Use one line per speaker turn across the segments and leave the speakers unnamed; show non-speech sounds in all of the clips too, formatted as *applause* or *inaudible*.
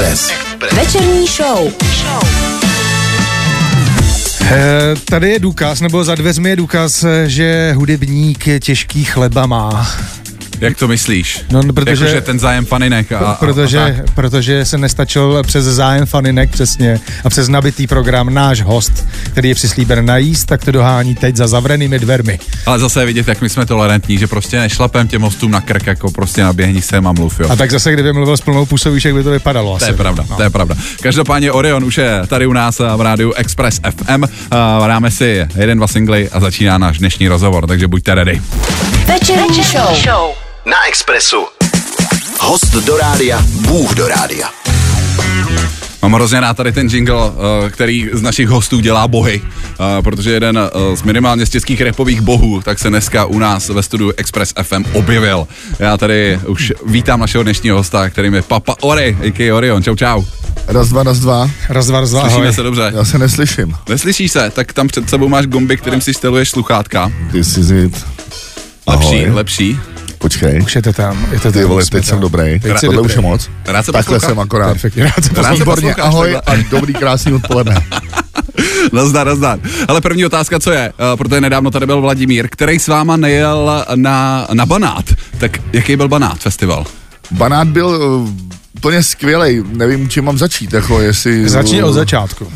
Express.
Večerní show.
Eh, Tady je důkaz, nebo za dveřmi je důkaz, že hudebník těžký chleba má.
Jak to myslíš?
No, no, protože-
Jakože ten zájem faninek a, a,
protože,
a tak.
protože se nestačil přes zájem faninek přesně a přes nabitý program náš host, který je přislíben najíst, tak to dohání teď za zavřenými dvermi.
Ale zase vidět, jak my jsme tolerantní, že prostě nešlapem těm hostům na krk, jako prostě naběhni sem a mluv, jo.
A tak zase, kdyby mluvil s plnou pusou, víš, jak by to vypadalo.
To
asi.
je pravda,
No.
to je pravda. Každopádně Orion už je tady u nás v rádiu Express FM. Uh, dáme si jeden, dva singly a začíná náš dnešní rozhovor, takže buďte ready.
Večerní show.
Na Expressu. Host do rádia, Bůh do rádia.
Mám hrozně rád tady ten jingle, uh, který z našich hostů dělá bohy, uh, protože jeden uh, z minimálně z českých repových bohů, tak se dneska u nás ve studiu Express FM objevil. Já tady už vítám našeho dnešního hosta, kterým je Papa Ori, a.k.a. Orion. Čau, čau.
Raz, dva, raz, dva.
Raz, dva, raz, dva,
Slyšíme
ahoj.
se dobře.
Já se neslyším.
Neslyšíš se, tak tam před sebou máš gomby, kterým si steluješ sluchátka.
This is it.
Lepší,
Ahoj.
lepší.
Počkej.
Už je to tam. Je to
Ty
tam,
vole,
jsme
teď jsem
tam.
dobrý.
Teď
Tohle
dobrý.
už je moc.
Rád se
Takhle jsem akorát.
Perfektně, rád se
Rád.
Výborně, ahoj a dobrý krásný odpoledne. *laughs*
Nazdar, nazdar. Ale první otázka, co je? Uh, protože nedávno tady byl Vladimír, který s váma nejel na, na Banát. Tak jaký byl Banát festival?
Banát byl uh, úplně skvělý. Nevím, čím mám začít. Jako jestli,
Začni od začátku.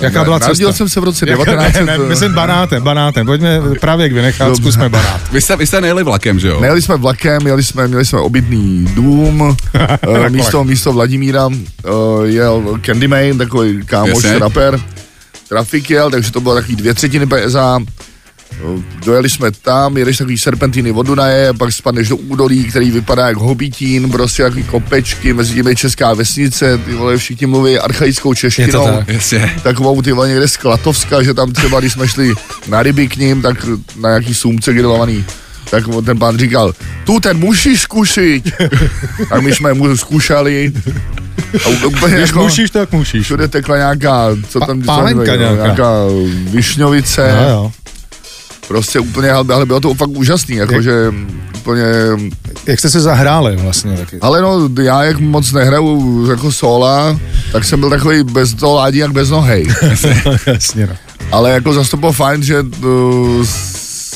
Jaká byla cesta?
Narodil jsem se v roce
Jaká-
19...
Ne, ne, myslím banátem, banátem. Pojďme právě vynechat,
Dobře.
zkusme banát.
Vy jste, vy jste nejeli vlakem, že jo?
Nejeli jsme vlakem, jeli jsme, měli jsme obytný dům, *laughs* eh, místo, místo Vladimíra uh, jel Candyman, takový kámoš, rapper, Trafik jel, takže to bylo takový dvě třetiny PSA. Eh, Dojeli jsme tam, jedeš takový serpentiny od Dunaje, pak spadneš do údolí, který vypadá jak hobitín, prostě takový kopečky, mezi tím je česká vesnice, ty vole, všichni mluví archaickou češtinou.
tak.
Jasně.
Takovou ty vole někde z Klatovska, že tam třeba, když jsme šli na ryby k ním, tak na nějaký sumce grilovaný, tak ten pán říkal, tu ten musíš zkusit. *laughs* tak my jsme mu zkušali. A úplně
Když
jako,
musíš, tak musíš.
všude tekla nějaká, co tam,
Pa-
co tam
nějaká.
nějaká višňovice.
No, jo.
Prostě úplně, ale bylo to fakt úžasný, jakože úplně,
Jak jste se zahráli vlastně taky?
ale no, já jak moc nehraju jako sola, tak jsem byl takový bez toho ládí jak bez nohej. *laughs*
Jasně, no.
Ale jako zase to bylo fajn, že uh,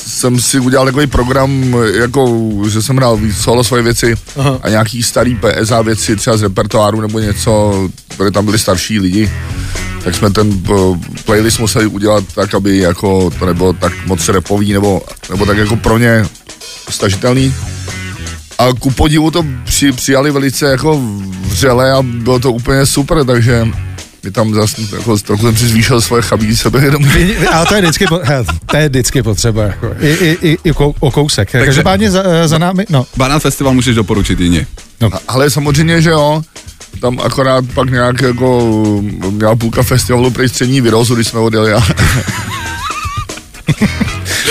jsem si udělal takový program, jako, že jsem hrál víc solo svoje věci
Aha.
a nějaký starý PSA věci, třeba z repertoáru nebo něco, protože tam byli starší lidi, tak jsme ten uh, playlist museli udělat tak, aby jako to nebylo tak moc repový nebo, nebo tak jako pro ně stažitelný. A ku podivu to při, přijali velice jako vřele a bylo to úplně super, takže mi tam zase jako, trochu jsem si zvýšil svoje chabí sebevědomí.
Ale to je vždycky, to je vždycky potřeba, jako, i, i, i, i kou- o kousek. Takže, Každopádně za, za námi, no,
Banát festival můžeš doporučit jině.
Ale samozřejmě, že jo, tam akorát pak nějak jako měla půlka festivalu prej střední vyrozu, když jsme odjeli *laughs*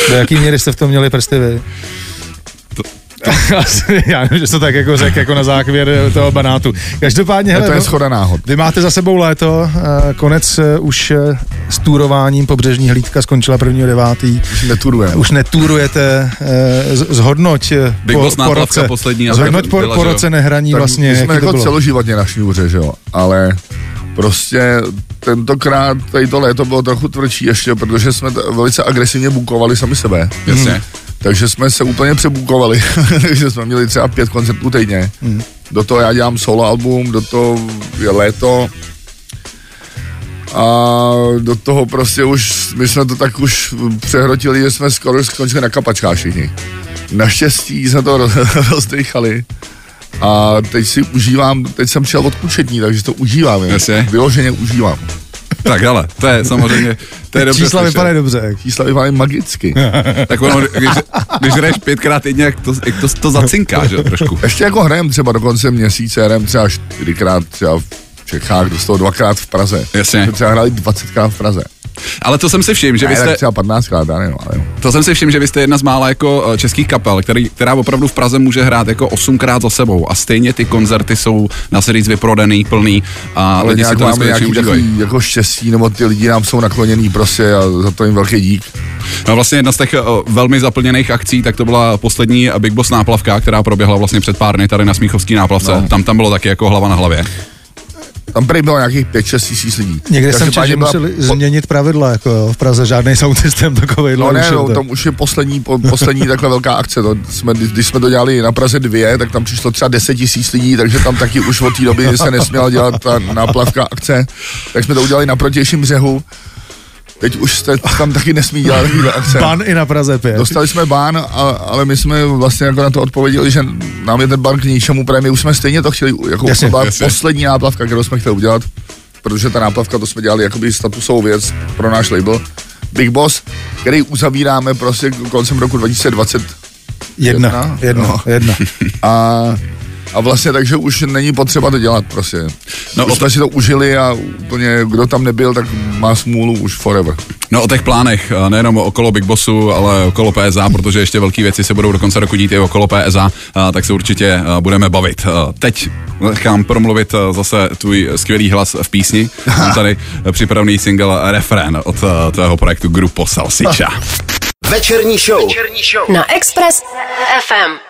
do jaký míry jste v tom měli prsty vy? *laughs* Já nevím, že to tak jako řekl, jako na závěr toho banátu. Každopádně, hele,
to je
no,
schoda náhod.
vy máte za sebou léto, eh, konec eh, už eh, s túrováním, pobřežní hlídka skončila 1.9.
Už neturujeme.
Už netúrujete, z- zhodnoť
Big Boss náplavka poslední, ale
zhodnoť po,
byla,
po roce nehraní
tak
vlastně,
my jsme jako celoživotně na šňůře, že jo, ale prostě tentokrát tady to léto bylo trochu tvrdší ještě, protože jsme t- velice agresivně bukovali sami sebe.
Jasně.
Takže jsme se úplně přebukovali, *laughs* takže jsme měli třeba pět koncertů týdně.
Hmm.
Do toho já dělám solo album, do toho je léto a do toho prostě už, my jsme to tak už přehrotili, že jsme skoro skončili na kapačkách všichni. Naštěstí jsme to roz- *laughs* rozdechali a teď si užívám, teď jsem přijel od kučetní, takže to užívám. Vyloženě užívám.
Tak hele, to je samozřejmě, to je dobře
Čísla vypadají dobře.
Čísla vypadají magicky.
Tak ono, když, když hraješ pětkrát týdně, jak to, jak to, to zacinká, že trošku.
Ještě jako hrajem třeba do konce měsíce, hrajeme třeba čtyřikrát třeba v Čechách, do toho dvakrát v Praze.
Jasně.
Třeba hráli 20krát v Praze.
Ale to jsem si všiml, že vy
Ne,
jste,
třeba 15krát, já nevím, ale
to jsem si všiml, že vy jste jedna z mála jako eh, českých kapel, který, která opravdu v Praze může hrát jako osmkrát za sebou a stejně ty koncerty jsou na říct vyprodaný, plný a
ale
lidi si to
máme nějaký takový jako štěstí, nebo ty lidi nám jsou nakloněný prostě a za to jim velký dík.
No vlastně jedna z těch eh, velmi zaplněných akcí, tak to byla poslední Big Boss náplavka, která proběhla vlastně před pár dny tady na Smíchovský náplavce.
No.
Tam tam bylo taky jako hlava na hlavě.
Tam prý bylo nějakých 5-6 tisíc lidí.
Někde jsem četl, že museli
po-
změnit pravidla, jako jo, v Praze žádný sound systém takový.
No ne, no, tam už je poslední, po, poslední takhle velká akce. To jsme, když jsme to dělali na Praze 2, tak tam přišlo třeba 10 tisíc lidí, takže tam taky už od té doby se nesměla dělat ta náplavka akce. Tak jsme to udělali na protějším břehu. Teď už se tam taky nesmí dělat takovýhle akce.
Ban i na Praze 5.
Dostali jsme bán, a, ale my jsme vlastně jako na to odpověděli, že nám je ten ban k ničemu, protože my už jsme stejně to chtěli, jako
Jasně,
to byla
jasně.
poslední náplavka, kterou jsme chtěli udělat, protože ta náplavka, to jsme dělali jakoby statusovou věc pro náš label. Big Boss, který uzavíráme prostě koncem roku 2020
Jedna,
Jedna?
jedna,
No.
jedna.
a, a vlastně takže už není potřeba to dělat prostě.
No,
už
o
jsme si to užili a úplně kdo tam nebyl, tak má smůlu už forever.
No o těch plánech, nejenom okolo Big Bossu, ale okolo PSA, protože ještě velké věci se budou do konce roku dít i okolo PSA, tak se určitě budeme bavit. Teď nechám promluvit zase tvůj skvělý hlas v písni. *laughs* Mám tady připravený single Refrén od tvého projektu Grupo Salsicha.
Večerní show.
Na Express FM.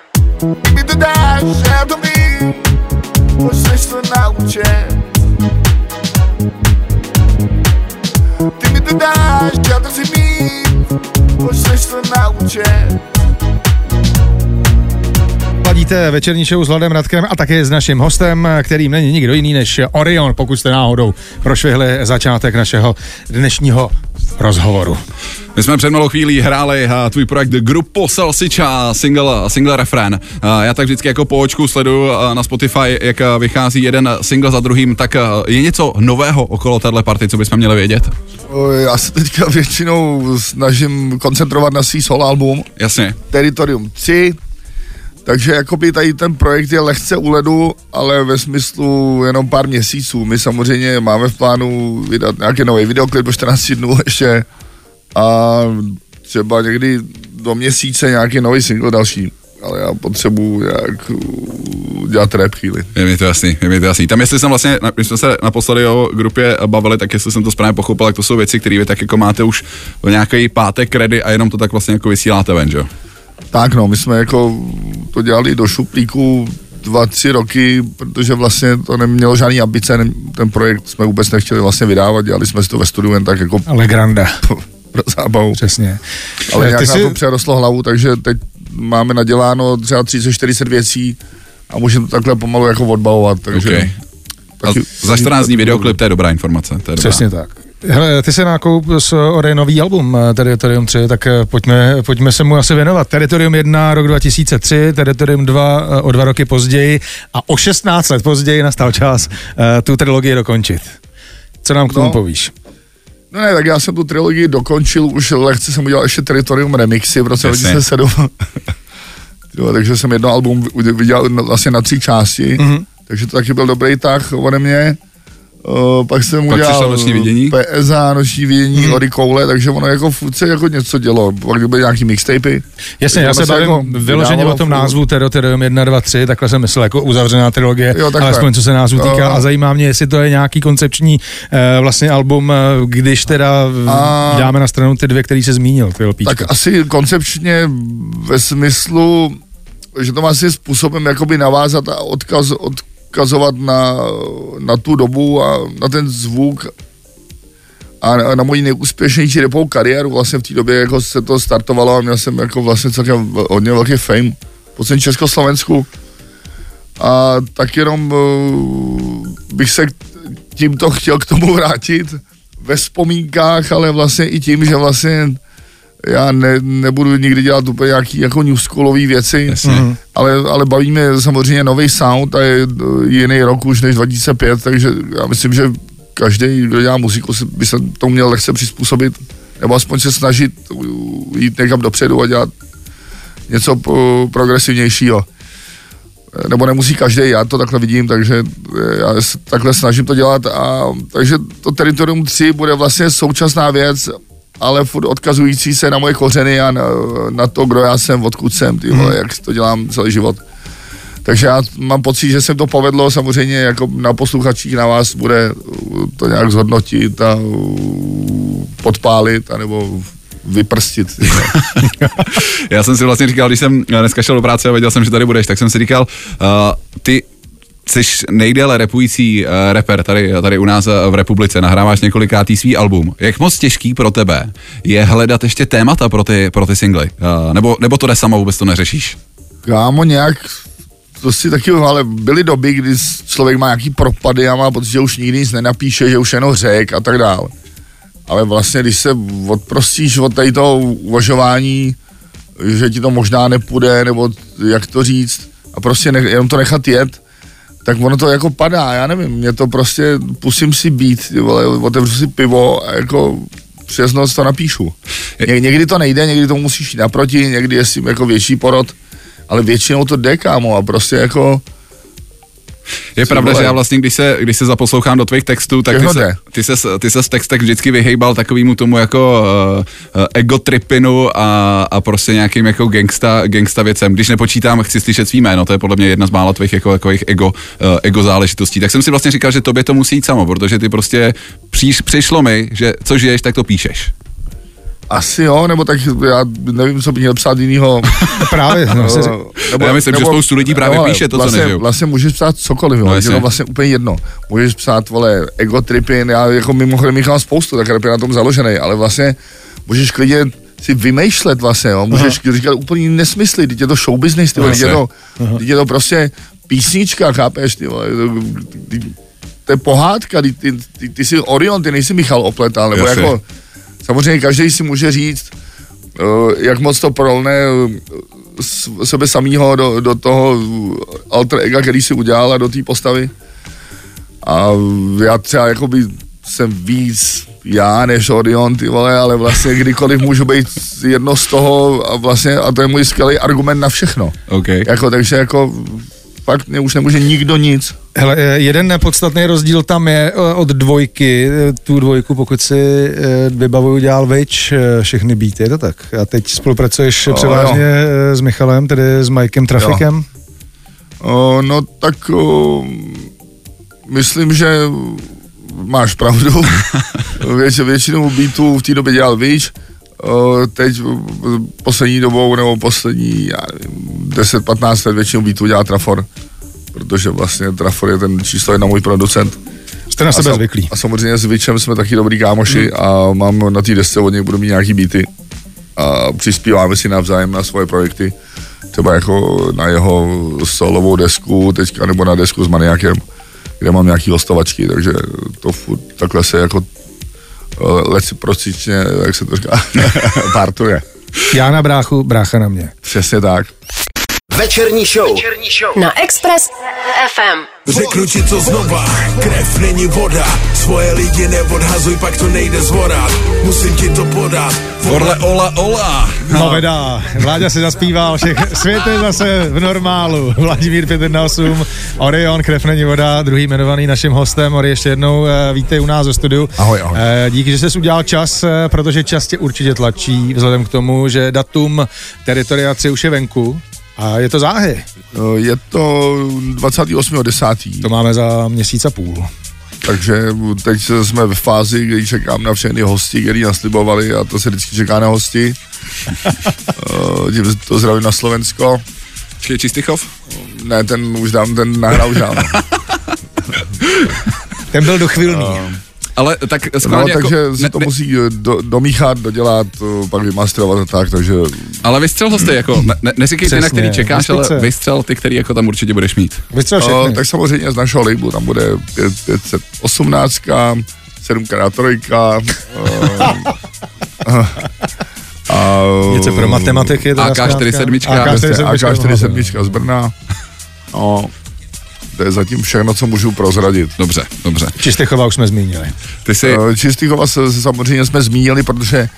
Můžeš to naučit.
Ladíte večerní show s Vladem Radkem a také s naším hostem, kterým není nikdo jiný než Orion, pokud jste náhodou prošvihli začátek našeho dnešního rozhovoru.
My jsme před malou chvílí hráli uh, tvůj projekt Grupo Salsicha, single, single refrén. Uh, já tak vždycky jako po očku sleduju na Spotify, jak vychází jeden single za druhým, tak je něco nového okolo téhle party, co bychom měli vědět?
Já se teďka *laughs* většinou snažím koncentrovat na svý solo album
Jasně.
Territorium 3, takže jakoby tady ten projekt je lehce u ledu, ale ve smyslu jenom pár měsíců. My samozřejmě máme v plánu vydat nějaký nový videoklip do 14 dnů *laughs* ještě a třeba někdy do měsíce nějaký nový single další. Ale já potřebuji jak dělat rap chvíli.
Je mi to jasný, je mi to jasný. Tam jestli jsem vlastně, když jsme se naposledy o grupě bavili, tak jestli jsem to správně pochopil, tak to jsou věci, které vy tak jako máte už v nějaký pátek ready a jenom to tak vlastně jako vysíláte ven, že jo?
Tak no, my jsme jako to dělali do šuplíku dva, tři roky, protože vlastně to nemělo žádný ambice, ne- ten projekt jsme vůbec nechtěli vlastně vydávat, dělali jsme si to ve studiu jen tak jako
Ale granda,
pro zábavu.
přesně.
Ale
Eh,
nějak
ty
na
jsi-
to přerostlo hlavu, takže teď máme naděláno třeba 30-40 věcí a můžeme to takhle pomalu jako odbavovat, takže...
Okay.
Taky-
za 14 dní videoklip, to je dobrá informace. To je dobrá.
Přesně tak. Hele, ty se nákoup s Ore nový album eh, Territorium 3, tak eh, pojďme, pojďme se mu asi věnovat. Territorium 1 rok 2003, Territorium 2 eh, o dva roky později a o 16 let později nastal čas tu trilogii dokončit. Co nám k tomu
No.
povíš?
No ne, tak já jsem tu trilogii dokončil, už lehce jsem udělal ještě Territorium Remixy v roce
Jasně.
2007. *laughs* jo, takže jsem jedno album na- vlastně na tři části,
Mhm.
mm-hmm. takže to taky byl dobrý tah ode mě. Uh, pak jsem
Pak
udělal
Noční vidění?
PSA, noční vidění, mm-hmm. Ody Koule, takže ono jako furt se jako něco dělo. Pak byly nějaký mixtapy.
Jasně, já se bavím
jako
vyloženě o tom
furt.
názvu Territorium 1, 2, 3, takhle jsem myslel jako uzavřená trilogie,
Jo, takhle.
alespoň co se názvu týká
Jo.
a zajímá mě, jestli to je nějaký koncepční eh, vlastně album, eh, když teda
A-
dáme na stranu ty dvě, který se zmínil, ty lpíčka.
Tak asi koncepčně ve smyslu, že to má asi způsobem jakoby navázat a odkaz, odkazovat na, na tu dobu a na ten zvuk a na, moji nejúspěšnější repovou kariéru. Vlastně v té době jako se to startovalo a měl jsem jako vlastně celkem hodně velký fame po celém Československu. A tak jenom uh, bych se tímto chtěl k tomu vrátit ve vzpomínkách, ale vlastně i tím, že vlastně já ne, nebudu nikdy dělat úplně nějaký jako new schoolový věci,
Jasně.
ale, ale baví mě samozřejmě nový sound a je jiný rok už než 2005, takže já myslím, že každý, kdo dělá muziku, by se tomu měl lehce přizpůsobit, nebo aspoň se snažit jít někam dopředu a dělat něco progresivnějšího. Nebo nemusí každý, já to takhle vidím, takže já se takhle snažím to dělat. A, takže to Territorium 3 bude vlastně současná věc, ale furt odkazující se na moje kořeny a na, na to, kdo já jsem, odkud jsem, ty vole, jak to dělám celý život. Takže já mám pocit, že se to povedlo, samozřejmě jako na posluchačích na vás bude to nějak zhodnotit a podpálit, anebo vyprstit. *laughs*
Já jsem si vlastně říkal, když jsem dneska šel do práce a věděl jsem, že tady budeš, tak jsem si říkal, uh, ty jsi nejdéle repující uh, rapper tady, tady u nás uh, v republice, nahráváš několikátý svý album. Jak moc těžký pro tebe je hledat ještě témata pro ty, pro ty singly? Uh, nebo, nebo to jde sama, vůbec to neřešíš?
Kámo, nějak to si taky, ale byly doby, kdy člověk má nějaký propady a má pocit, že už nikdy nic nenapíše, že už jenom řek a tak dále. Ale vlastně, když se odprostíš od tady toho uvažování, že ti to možná nepůjde, nebo jak to říct, a prostě ne, jenom to nechat jet, tak ono to jako padá, já nevím, mě to prostě, pusím si být, vole, otevřu si pivo a jako přes noc to napíšu. Ně, někdy to nejde, někdy to musíš jít naproti, někdy je s tím jako větší porod, ale většinou to jde, kámo, a prostě jako
je pravda, že já vlastně, když se, když se zaposlouchám do tvých textů, tak ty se, ty, se, ty se z textech vždycky vyhejbal takovýmu tomu jako uh, ego tripinu a, a prostě nějakým jako gangsta, gangsta věcem. Když nepočítám, chci slyšet svý jméno, to je podle mě jedna z mála tvých jako, jako ego, uh, ego záležitostí. Tak jsem si vlastně říkal, že tobě to musí jít samo, protože ty prostě příš, přišlo mi, že co žiješ, tak to píšeš.
Asi jo, nebo tak já nevím, co by měl psát jinýho. *laughs*
právě. No, *laughs*
nebo, já myslím, nebo, že spoustu lidí právě no, píše to,
vlastně,
co nežijou.
Vlastně můžeš psát cokoliv, no, je to vlastně úplně jedno. Můžeš psát, vole, ego tripin, já jako mimochodem jich mám spoustu, tak rap je na tom založený, ale vlastně můžeš klidně si vymýšlet vlastně, jo. můžeš Aha. říkat úplně nesmysly, teď je to show business, ty vole, je to, je to prostě písnička, chápeš, ty vole, to je pohádka, ty, ty, ty, ty jsi Orion, ty nejsi Michal Opletal, nebo Jasně. jako Samozřejmě každý si může říct, eh, jak moc to prolne eh, sebe samého do, do toho alter ega, který si udělal a do té postavy. A já třeba jakoby jsem víc já než Orion, ty vole, ale vlastně kdykoliv můžu být jedno z toho a vlastně, a to je můj skvělý argument na všechno.
Okay.
Jako, takže jako mě už nemůže nikdo nic.
Hele, eh, jeden podstatný rozdíl tam je eh, od dvojky. Eh, tu dvojku, pokud si vybavuju, dělal Vič všechny beaty, je to tak? A teď spolupracuješ o, převážně jo. s Michalem, tedy s Mikem Trafikem?
O, no tak o, myslím, že máš pravdu. *laughs* Většinou beatů v té době dělal Vič. Teď poslední dobou, nebo poslední 10-15 let většinou beatů dělá Trafor protože vlastně Trafor je ten číslo jedna můj producent.
Jste na sebe zvyklí.
A samozřejmě s Vičem jsme taky dobrý kámoši hmm. a mám na té desce od něj budu mít nějaký beaty a přispíváme si navzájem na svoje projekty. Třeba jako na jeho solovou desku teďka, nebo na desku s Maniakem, kde mám nějaký hostovačky, takže to furt takhle se jako uh, recipročně, jak se to říká, *laughs* partuje.
Já na bráchu, brácha na mě.
Přesně tak.
Večerní show. Večerní
show. Na Express FM.
Řeknu ti to znova, krev není voda, svoje lidi neodhazuj, pak to nejde zvorat, musím ti to podat.
Orle, ola, ola.
No veda, Vláďa si zaspíval, všech, svět je zase v normálu. *laughs* Vladimír 518, Orion, krev není voda, druhý jmenovaný naším hostem. Ori, ještě jednou eh, vítej u nás ve studiu.
Ahoj, ahoj.
Eh, díky, že jsi udělal čas, eh, protože čas tě určitě tlačí, vzhledem k tomu, že datum Teritoria 3 už je venku. A je to záhy?
Je to 28.10.
To máme za měsíc a půl.
Takže teď jsme v fázi, kdy čekám na všechny hosti, který naslibovali a to se vždycky čeká na hosti. *laughs* Tím to zdravím na Slovensko.
Je Čistichov?
Ne, ten už dám, ten nahrál už dávno.
ten byl dochvilný. Uh,
ale tak
no,
schválně
no,
jako,
takže se to ne, musí eh, do, domíchat, dodělat, eh, pak vymasterovat a tak, takže...
Ale vystřel jste jako, ne, neříkej ty, na který čekáš, ale vystřel ty, který jako tam určitě budeš mít.
Vystřel všechny.
Uh, tak samozřejmě z našeho labelu tam bude 518, 7 x 3 uh,
a, *laughs* Něco pro matematiky.
AK-47.
AK-47 z Brna. No, to je zatím všechno, co můžu prozradit.
Dobře, dobře.
Čistýchova už jsme zmínili.
Ty jsi...
Eh, Čistýchova se, samozřejmě jsme zmínili, protože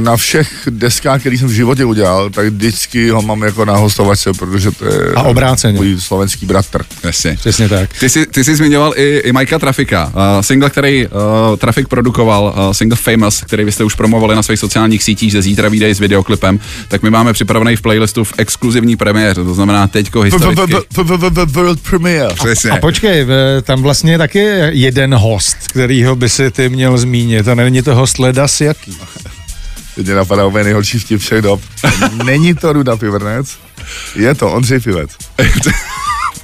na všech deskách, který jsem v životě udělal, tak vždycky ho mám jako na hostovačce, protože to je
a obráceně.
můj slovenský bratr.
Jasně.
Přesně tak.
Ty jsi, ty jsi zmiňoval i, i Mikea Trafika, uh, single, který uh, Trafik produkoval, uh, single Famous, který vy jste už promovali na svých sociálních sítích, že zítra vyjde s videoklipem, tak my máme připravený v playlistu v exkluzivní premiéře, to znamená teďko historicky.
World premiere.
Přesně. A počkej, tam vlastně taky jeden host, kterýho by si ty měl zmínit, a není to host Ledas jaký?
Teď mě napadá úplně nejhorší vtip všech dob. Není to Ruda Pivernec, je to Ondřej Pivec. *laughs*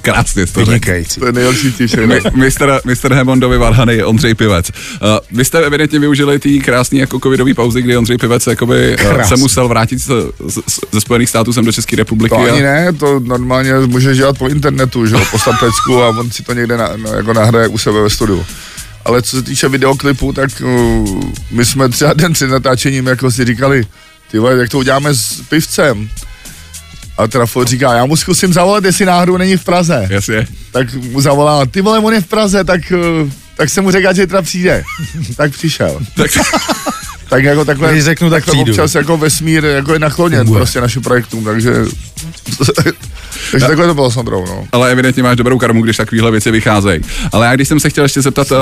Krásně řekl.
Vynikající.
To je nejlepší ti všechno.
Mi- Mr. Mr. Hamondovi Varhany, Ondřej Pivec. Uh, vy jste evidentně využili ty krásný jako covidový pauzy, kdy Ondřej Pivec jakoby, uh, se musel vrátit z, z, ze Spojených států sem do České republiky.
To
a-
ani ne, to normálně můžeš dělat po internetu, že jo, poslat pecku a on si to někde na, no, jako nahraje u sebe ve studiu. Ale co se týče videoklipu, tak uh, my jsme třeba den před natáčením jako si říkali, ty vole, jak to uděláme s pivcem? A Trafo říká, já mu zkusím zavolat, jestli náhodou není v Praze.
Jasně.
Tak mu zavolá, ty vole, on je v Praze, tak, uh, tak se mu říká, že teda přijde. *laughs* tak přišel.
Tak, *laughs*
Tak jako takhle,
Když řeknu, tak
takhle
přijdu.
občas jako vesmír jako je nakloněn
Funguje.
prostě našim projektům, takže takže takhle to bylo s Ondrou, no.
ale evidentně máš dobrou karmu, když takovéhle věci vycházejí. Ale já když jsem se chtěl ještě zeptat uh,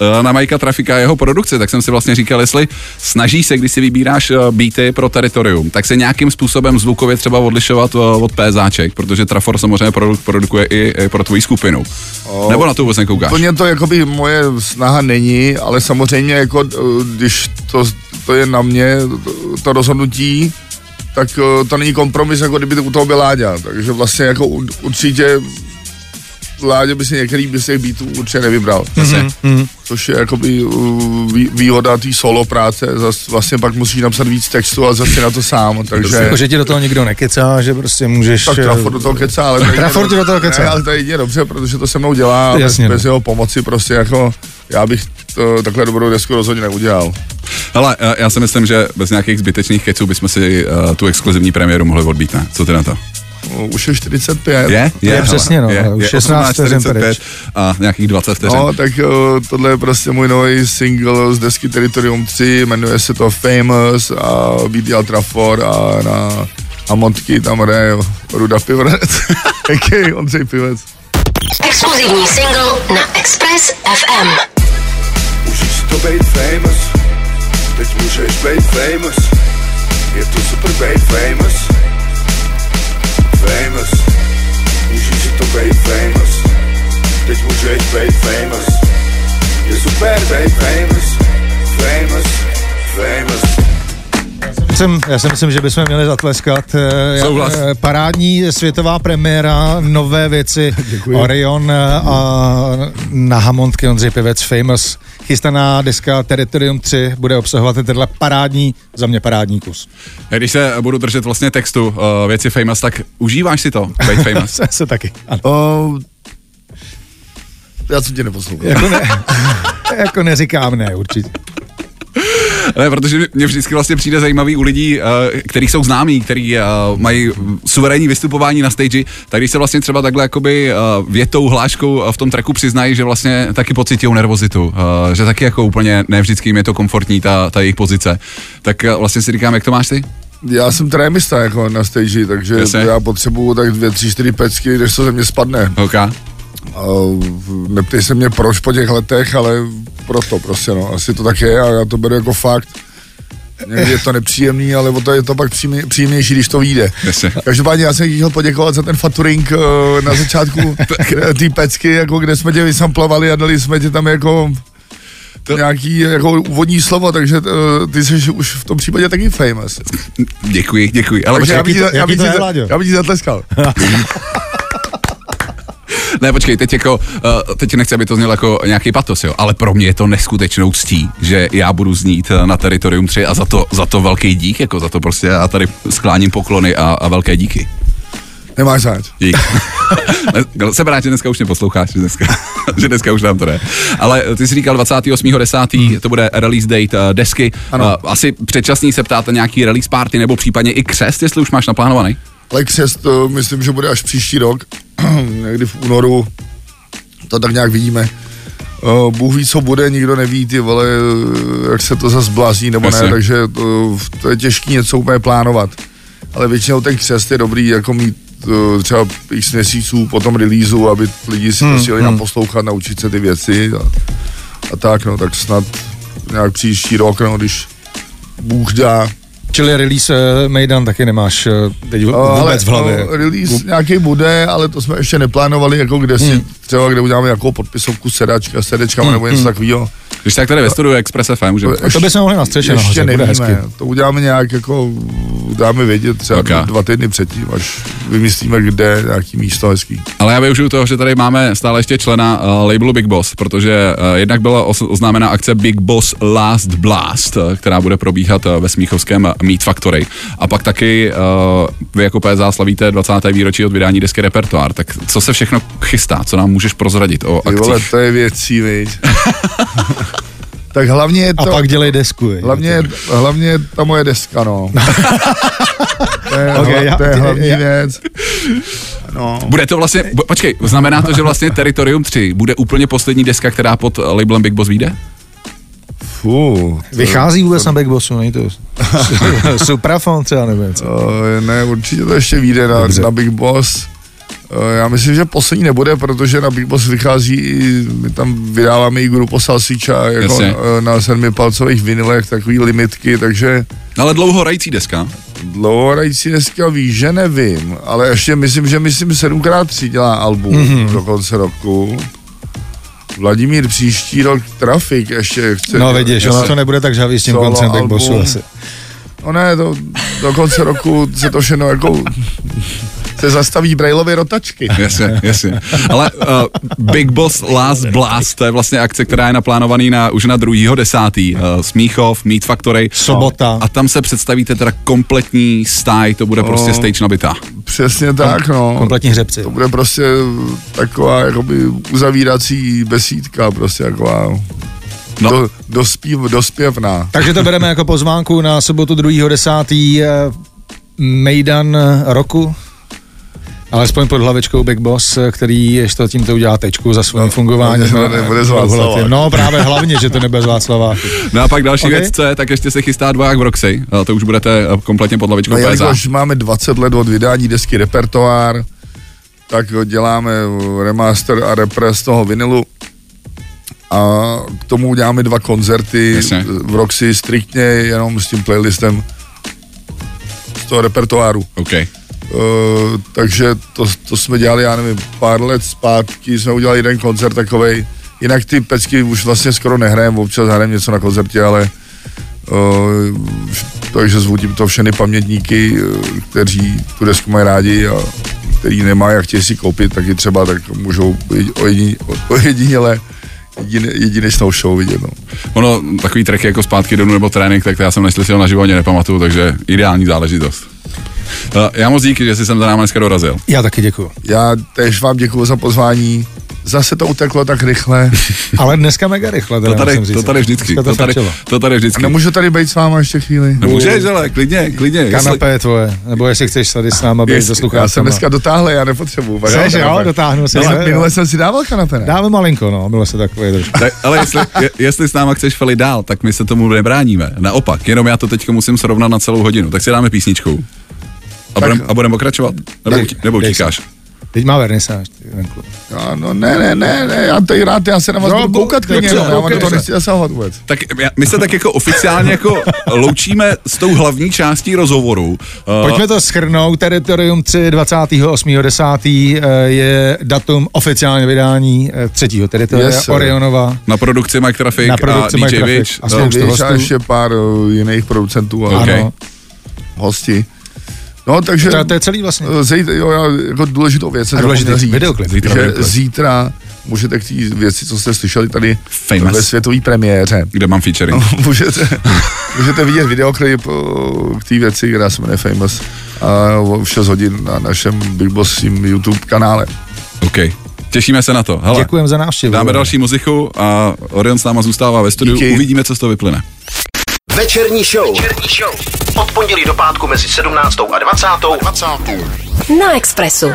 *laughs* na Majka Trafika a jeho produkci, tak jsem si vlastně říkal, jestli snaží se, když si vybíráš uh, beaty pro teritorium, tak se nějakým způsobem zvukově třeba odlišovat od PZáček, protože Trafor samozřejmě produ- produkuje i, pro tvoji skupinu.
O,
Nebo na to vůbec nekoukáš?
Úplně to jakoby moje snaha není, ale samozřejmě jako, eh, když to, to je na mě, to rozhodnutí, tak eh, to není kompromis, jako kdyby to u toho byl Láďa. Takže vlastně jako určitě Láďa by si některý by z těch beatů určitě nevybral.
Mhm,
Což je jakoby uh, vý- výhoda té solo práce, zas vlastně pak musíš napsat víc textu a zase na to sám, takže...
Jako, že ti do toho nikdo nekecá, že prostě můžeš...
Tak
eh,
Trafford do toho kecá, ale to je
Trafford do toho kecá.
Ne, ale to je jedině dobře, protože to se mnou dělá a bez,
Jasně, no.
bez jeho pomoci prostě jako já bych to, takhle dobrou desku rozhodně neudělal.
Hele, eh, já si myslím, že bez nějakých zbytečných keců bychom si uh, tu exkluzivní premiéru mohli odbít, ne? Co ty na to?
No, Už je 45.
Je?
Je,
hele,
přesně, no. Už 16 vteřin
18:45
pryč.
a nějakých 20 vteřin.
No, tak uh, tohle je prostě můj nový single z desky Territorium 3, jmenuje se to Famous a beat dělal Trafor a na a Montky tam hraje Ruda Pivorec, *laughs* a.k.a. Ondřej Pivec.
Exkluzivní single na Express FM.
Můžeš si to být famous, teď můžeš být famous. Je to super být famous, famous. Můžeš si to být famous, teď můžeš být famous. Je super být famous, famous, famous.
Jsem, já si myslím, že bychom měli zatleskat. eh,
Souhlas.
eh, Parádní světová premiéra, nové věci. *laughs* Orion eh, a na Hamontky Ondřej Pivec Famous. Chystaná deska Territorium 3 bude obsahovat tenhle parádní, za mě parádní kus.
Já Když se budu držet vlastně textu uh, věci famous, tak užíváš si to, být *laughs* famous?
Se, se taky. Ano.
Uh, já jsem tě neposlouchal.
Jako, ne, *laughs* jako neříkám ne, určitě.
Ne, protože mě vždycky vlastně přijde zajímavý u lidí, uh, kteří jsou známí, kteří uh, mají suverénní vystupování na stage, tak když se vlastně třeba takhle jakoby uh, větou, hláškou v tom tracku přiznají, že vlastně taky pocitují nervozitu, že taky jako úplně ne vždycky jim je to komfortní, ta, ta jejich pozice. Tak vlastně si říkám, jak to máš ty?
Já jsem trémista jako na stage, takže
Jasně.
já potřebuju tak dvě, tři, čtyři pecky, než to ze mě spadne.
OK.
Neptej se mě proč po těch letech, ale proto prostě no, asi to tak je a já to beru jako fakt. Někdy je to nepříjemný, ale o to je to pak příjemný, příjemnější, když to vyjde. Každopádně já jsem chtěl poděkovat za ten faturing eh, na začátku *laughs* té pecky, jako kde jsme tě vysamplovali a dali jsme ti tam jako
To-
nějaký jako úvodní slovo, takže uh, ty jsi už v tom případě taky famous.
Děkuji, děkuji. Ale
Takže já bych, ti- já, *laughs*
Ne, počkej, teď jako, uh, teď nechci, aby to znělo jako nějaký patos, jo, ale pro mě je to neskutečnou ctí, že já budu znít eh, na Teritorium 3 a za to, za to velký dík, jako za to prostě já tady skláním poklony a, a velké díky.
Nemáš zač.
Dík. *laughs* Ne, Jsem rád, že dneska už mě posloucháš, že dneska, *laughs* že dneska už nám to jde. Ale ty jsi říkal 28.10. to bude release date uh, desky.
Ano.
Uh, asi předčasný se ptáte nějaký release party nebo případně i křest, jestli už máš naplánovaný.
Ale křest, eh, myslím, že bude až příští rok, *clears throat* někdy v únoru, to tak nějak vidíme. Eh, Bůh ví, co bude, nikdo neví, ty vole, eh, jak se to zase blází nebo
Jasně.
ne, takže to, to je těžké něco úplně plánovat. Ale většinou ten křest je dobrý, jako mít eh, třeba x měsíců po tom releaseu, aby lidi si to
Hmm,
chtěli naposlouchat, naučit se ty věci a, a tak, no, tak snad nějak příští rok, no, když Bůh dá,
Čili release uh, Mejdan taky nemáš uh, teď
No,
vůbec v hlavě.
no, release nějaký bude, ale to jsme ještě neplánovali, jako kde si
Hmm.
třeba kde uděláme nějakou podpisovku sedačka, sedečka nebo něco takového.
Když tak tady ve studiu Express FM můžeme.
To bychom mohli na střeše
Ještě
nahoře,
nevíme,
hezky.
to uděláme nějak jako, dáme vědět třeba
Ok.
dva týdny předtím, až vymyslíme, kde nějaký místo hezký.
Ale já využiju toho, že tady máme stále ještě člena uh, labelu Big Boss, protože uh, jednak byla oznámena akce Big Boss Last Blast, uh, která bude probíhat uh, ve Smíchovském Meat Factory. A pak taky uh, vy jako PSA slavíte 20. výročí od vydání desky Repertoár. Tak co se všechno chystá? Co nám můžeš prozradit o
Ty vole,
akcích?
to je věcí, viď. *laughs* tak hlavně je
A
to,
pak dělej desku. je.
hlavně, hlavně je ta moje deska, no. *laughs* to je,
Ok,
hla,
já-
to je hlavní
já-
věc. No.
Bude to vlastně, počkej, znamená to, že vlastně Territorium 3 bude úplně poslední deska, která pod uh, labelem Big Boss vyjde?
Fú, to,
Vychází vůbec na Backbossu, není to *laughs* Suprafon třeba nebo něco.
Uh, ne, určitě to ještě vyjde na,
Dobře.
na Big Boss. Uh, já myslím, že poslední nebude, protože na Big Boss vychází, i, my tam vydáváme i grupo Salsiča jako
Jasně.
uh, na sedmipalcových vinilech, takový limitky, takže
Ale dlouhorající deska.
dlouhorající dneska ví, že nevím, ale ještě myslím, že myslím 7x3 dělá album
Mhm.
mm-hmm. do konce roku. Vladimír příští rok Trafik ještě chce.
No vidíš, ono
jasně.
to nebude tak žavý s tím koncem Backbossu
album.
asi.
No ne, to, do konce roku se to všechno jako se zastaví brailově rotačky. *laughs*
Jasně, jasně. Ale uh, Big Boss Last Blast, to je vlastně akce, která je naplánovaný na, už na 2. desátý. Uh, Smíchov, Meat Factory.
Sobota.
A tam se představíte teda kompletní stáj, to bude prostě stage nabitá.
Přesně tak, no.
Kompletní hřebci.
To bude prostě taková jakoby uzavírací besídka, prostě taková
No.
no. do, dospív, dospěvná.
Takže to bereme jako pozvánku na sobotu 2.10. eh, Mejdan roku. Alespoň pod hlavičkou Big Boss, eh, který ještě tímto udělá tečku za svým no, fungování.
to nebude z Václaváku.
No právě hlavně, že to nebude z Václaváku.
No a pak další
Ok.
okay. věc, co je, tak ještě se chystá dvoják v Roxy. Uh, to už budete uh, kompletně pod hlavičkou
No,
PSA.
jelikož máme 20 let od vydání desky Repertoár, tak děláme remaster a repres toho vinilu a k tomu uděláme dva koncerty
Jasně.
v Roxy striktně jenom s tím playlistem z toho repertoáru.
OK.
Uh, takže to, to jsme dělali, já nevím, pár let zpátky jsme udělali jeden koncert takovej, jinak ty pecky už vlastně skoro nehrajeme, občas hrajeme něco na koncertě, ale uh, takže zvu tímto všechny pamětníky, uh, kteří tu desku mají rádi a který nemají a chtějí si koupit, taky třeba tak můžou ojedině, *laughs* ojediněle jedine, jedinečnou show vidět. No.
Ono, takový track jako zpátky domů nebo trénink, tak to já jsem neslyšel na životě, nepamatuju, takže ideální záležitost. Uh, já moc díky, že jsi sem za námi dneska dorazil.
Já taky děkuju.
Já tež vám děkuji za pozvání. Zase to uteklo tak rychle. *laughs*
Ale dneska mega rychle.
To tady, to tady vždycky.
Dneska
To tady, to tady vždycky.
Nemůžu tady být s váma ještě chvíli.
Nemůžeš, ale klidně, klidně. Jestli,
Kanapé je tvoje, nebo jestli chceš tady s náma být
Jestli-
za
Já jsem dneska dotáhl, já nepotřebuju.
Seš, jo, dotáhnu si.
Minule,
se,
minule jsem si dával kanapé, ne?
Dáme malinko, no, bylo se takové trošku.
tak, ale jestli, *laughs* je, jestli s náma chceš Feli dál, tak my se tomu nebráníme. Naopak, jenom já to teď musím srovnat na celou hodinu. Tak si dáme písničku. A budeme a budem pokračovat? Nebo,
Dej-
nebo
dej
utíkáš?
Teď má vernisáž.
Já, no ne, ne, ne, ne, já tady rád, já se na vás
No,
budu koukat klidně, no, já toho
se.
nechci zasahovat vůbec.
Tak já- my se tak jako oficiálně jako *laughs* loučíme s tou hlavní částí rozhovoru. Uh,
Pojďme to schrnout. Teritorium 3 28.10. eh, je datum oficiálně vydání eh, třetího teritoria
Yes.
Orionova.
na produkci Mike Traffic
Na
a
produkci
DJ
Mike Traffic
Witch.
a
a ještě pár jiných producentů a
Ok.
Ano.
hosti. No, takže
To, to je celý vlastně.
eh, zítra, jo, já jako důležitou věc
A důležitý
říct,
videoklip.
Zítra
že
videoklip.
zítra můžete k té věci, co jste slyšeli tady
Famous.
ve světové premiéře,
Kde mám featuring? *laughs*
můžete, můžete vidět videoklip o, k té věci, která se jmenuje Famous a o 6 hodin na našem Big Bossím YouTube kanále.
OK. Těšíme se na to. Hele,
Děkujeme za návštěvu.
dáme další muziku a Orion s náma zůstává ve studiu.
Díky.
Uvidíme, co z toho vyplyne.
Večerní show. Od pondělí do pátku mezi 17. a 20. 20.
Na Expressu.